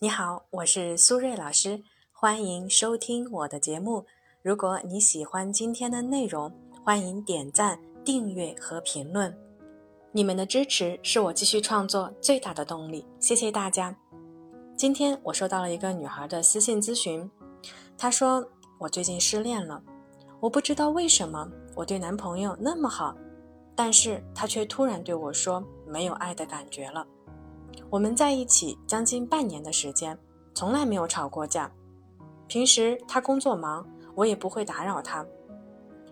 你好，我是苏瑞老师，欢迎收听我的节目。如果你喜欢今天的内容，欢迎点赞、订阅和评论。你们的支持是我继续创作最大的动力，谢谢大家。今天我收到了一个女孩的私信咨询，她说我最近失恋了，我不知道为什么我对男朋友那么好，但是他却突然对我说没有爱的感觉了。我们在一起将近半年的时间，从来没有吵过架。平时他工作忙，我也不会打扰他。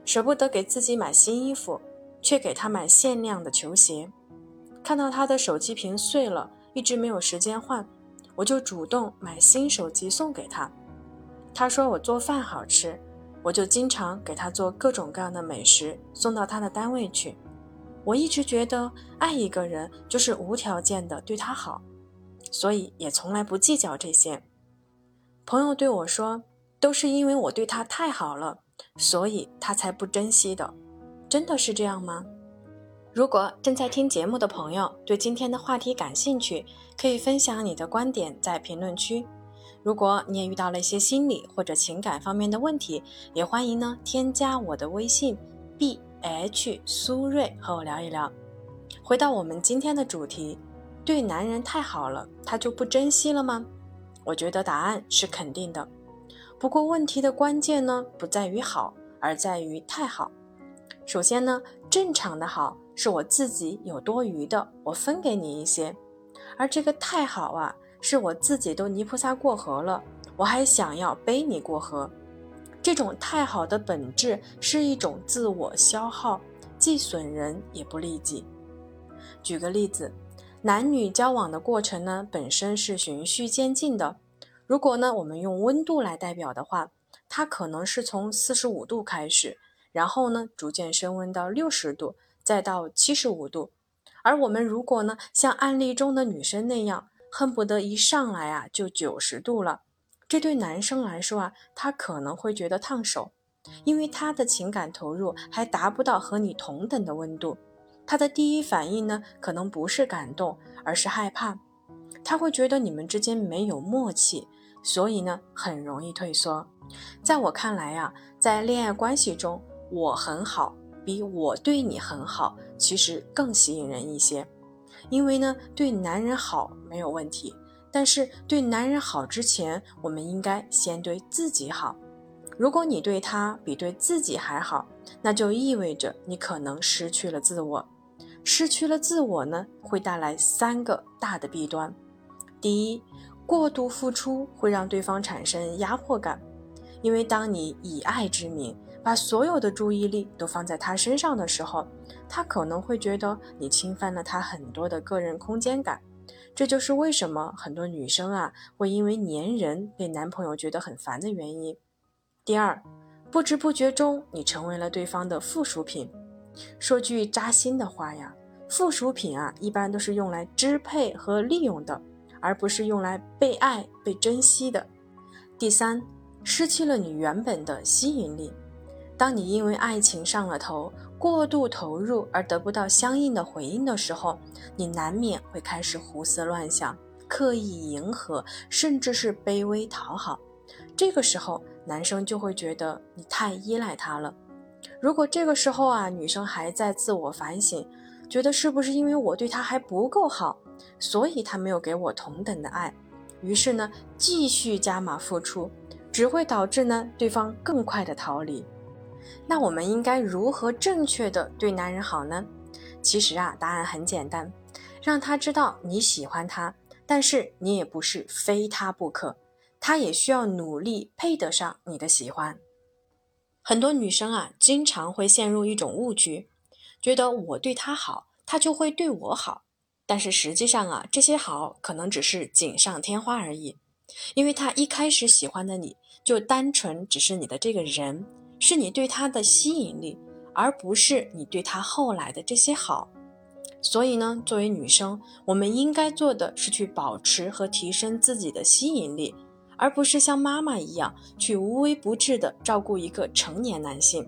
舍不得给自己买新衣服，却给他买限量的球鞋。看到他的手机屏碎了，一直没有时间换，我就主动买新手机送给他。他说我做饭好吃，我就经常给他做各种各样的美食送到他的单位去。我一直觉得爱一个人就是无条件的对他好，所以也从来不计较这些。朋友对我说，都是因为我对他太好了，所以他才不珍惜的。真的是这样吗？如果正在听节目的朋友对今天的话题感兴趣，可以分享你的观点在评论区。如果你也遇到了一些心理或者情感方面的问题，也欢迎呢添加我的微信 b。H 苏瑞和我聊一聊。回到我们今天的主题，对男人太好了，他就不珍惜了吗？我觉得答案是肯定的。不过问题的关键呢，不在于好，而在于太好。首先呢，正常的好是我自己有多余的，我分给你一些；而这个太好啊，是我自己都泥菩萨过河了，我还想要背你过河。这种太好的本质是一种自我消耗，既损人也不利己。举个例子，男女交往的过程呢，本身是循序渐进的。如果呢，我们用温度来代表的话，它可能是从四十五度开始，然后呢，逐渐升温到六十度，再到七十五度。而我们如果呢，像案例中的女生那样，恨不得一上来啊就九十度了。这对男生来说啊，他可能会觉得烫手，因为他的情感投入还达不到和你同等的温度。他的第一反应呢，可能不是感动，而是害怕。他会觉得你们之间没有默契，所以呢，很容易退缩。在我看来啊，在恋爱关系中，我很好，比我对你很好，其实更吸引人一些。因为呢，对男人好没有问题。但是对男人好之前，我们应该先对自己好。如果你对他比对自己还好，那就意味着你可能失去了自我。失去了自我呢，会带来三个大的弊端。第一，过度付出会让对方产生压迫感，因为当你以爱之名把所有的注意力都放在他身上的时候，他可能会觉得你侵犯了他很多的个人空间感。这就是为什么很多女生啊会因为粘人被男朋友觉得很烦的原因。第二，不知不觉中你成为了对方的附属品。说句扎心的话呀，附属品啊一般都是用来支配和利用的，而不是用来被爱、被珍惜的。第三，失去了你原本的吸引力。当你因为爱情上了头。过度投入而得不到相应的回应的时候，你难免会开始胡思乱想、刻意迎合，甚至是卑微讨好。这个时候，男生就会觉得你太依赖他了。如果这个时候啊，女生还在自我反省，觉得是不是因为我对他还不够好，所以他没有给我同等的爱，于是呢，继续加码付出，只会导致呢对方更快的逃离。那我们应该如何正确的对男人好呢？其实啊，答案很简单，让他知道你喜欢他，但是你也不是非他不可，他也需要努力配得上你的喜欢。很多女生啊，经常会陷入一种误区，觉得我对他好，他就会对我好，但是实际上啊，这些好可能只是锦上添花而已，因为他一开始喜欢的你就单纯只是你的这个人。是你对他的吸引力，而不是你对他后来的这些好。所以呢，作为女生，我们应该做的是去保持和提升自己的吸引力，而不是像妈妈一样去无微不至的照顾一个成年男性。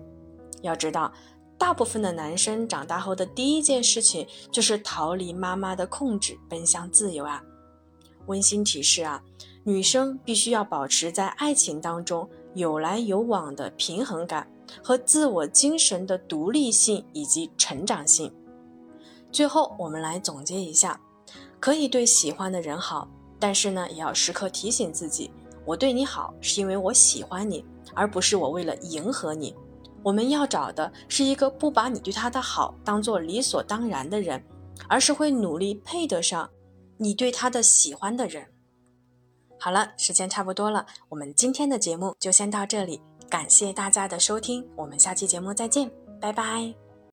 要知道，大部分的男生长大后的第一件事情就是逃离妈妈的控制，奔向自由啊。温馨提示啊，女生必须要保持在爱情当中有来有往的平衡感和自我精神的独立性以及成长性。最后，我们来总结一下：可以对喜欢的人好，但是呢，也要时刻提醒自己，我对你好是因为我喜欢你，而不是我为了迎合你。我们要找的是一个不把你对他的好当做理所当然的人，而是会努力配得上你对他的喜欢的人。好了，时间差不多了，我们今天的节目就先到这里，感谢大家的收听，我们下期节目再见，拜拜。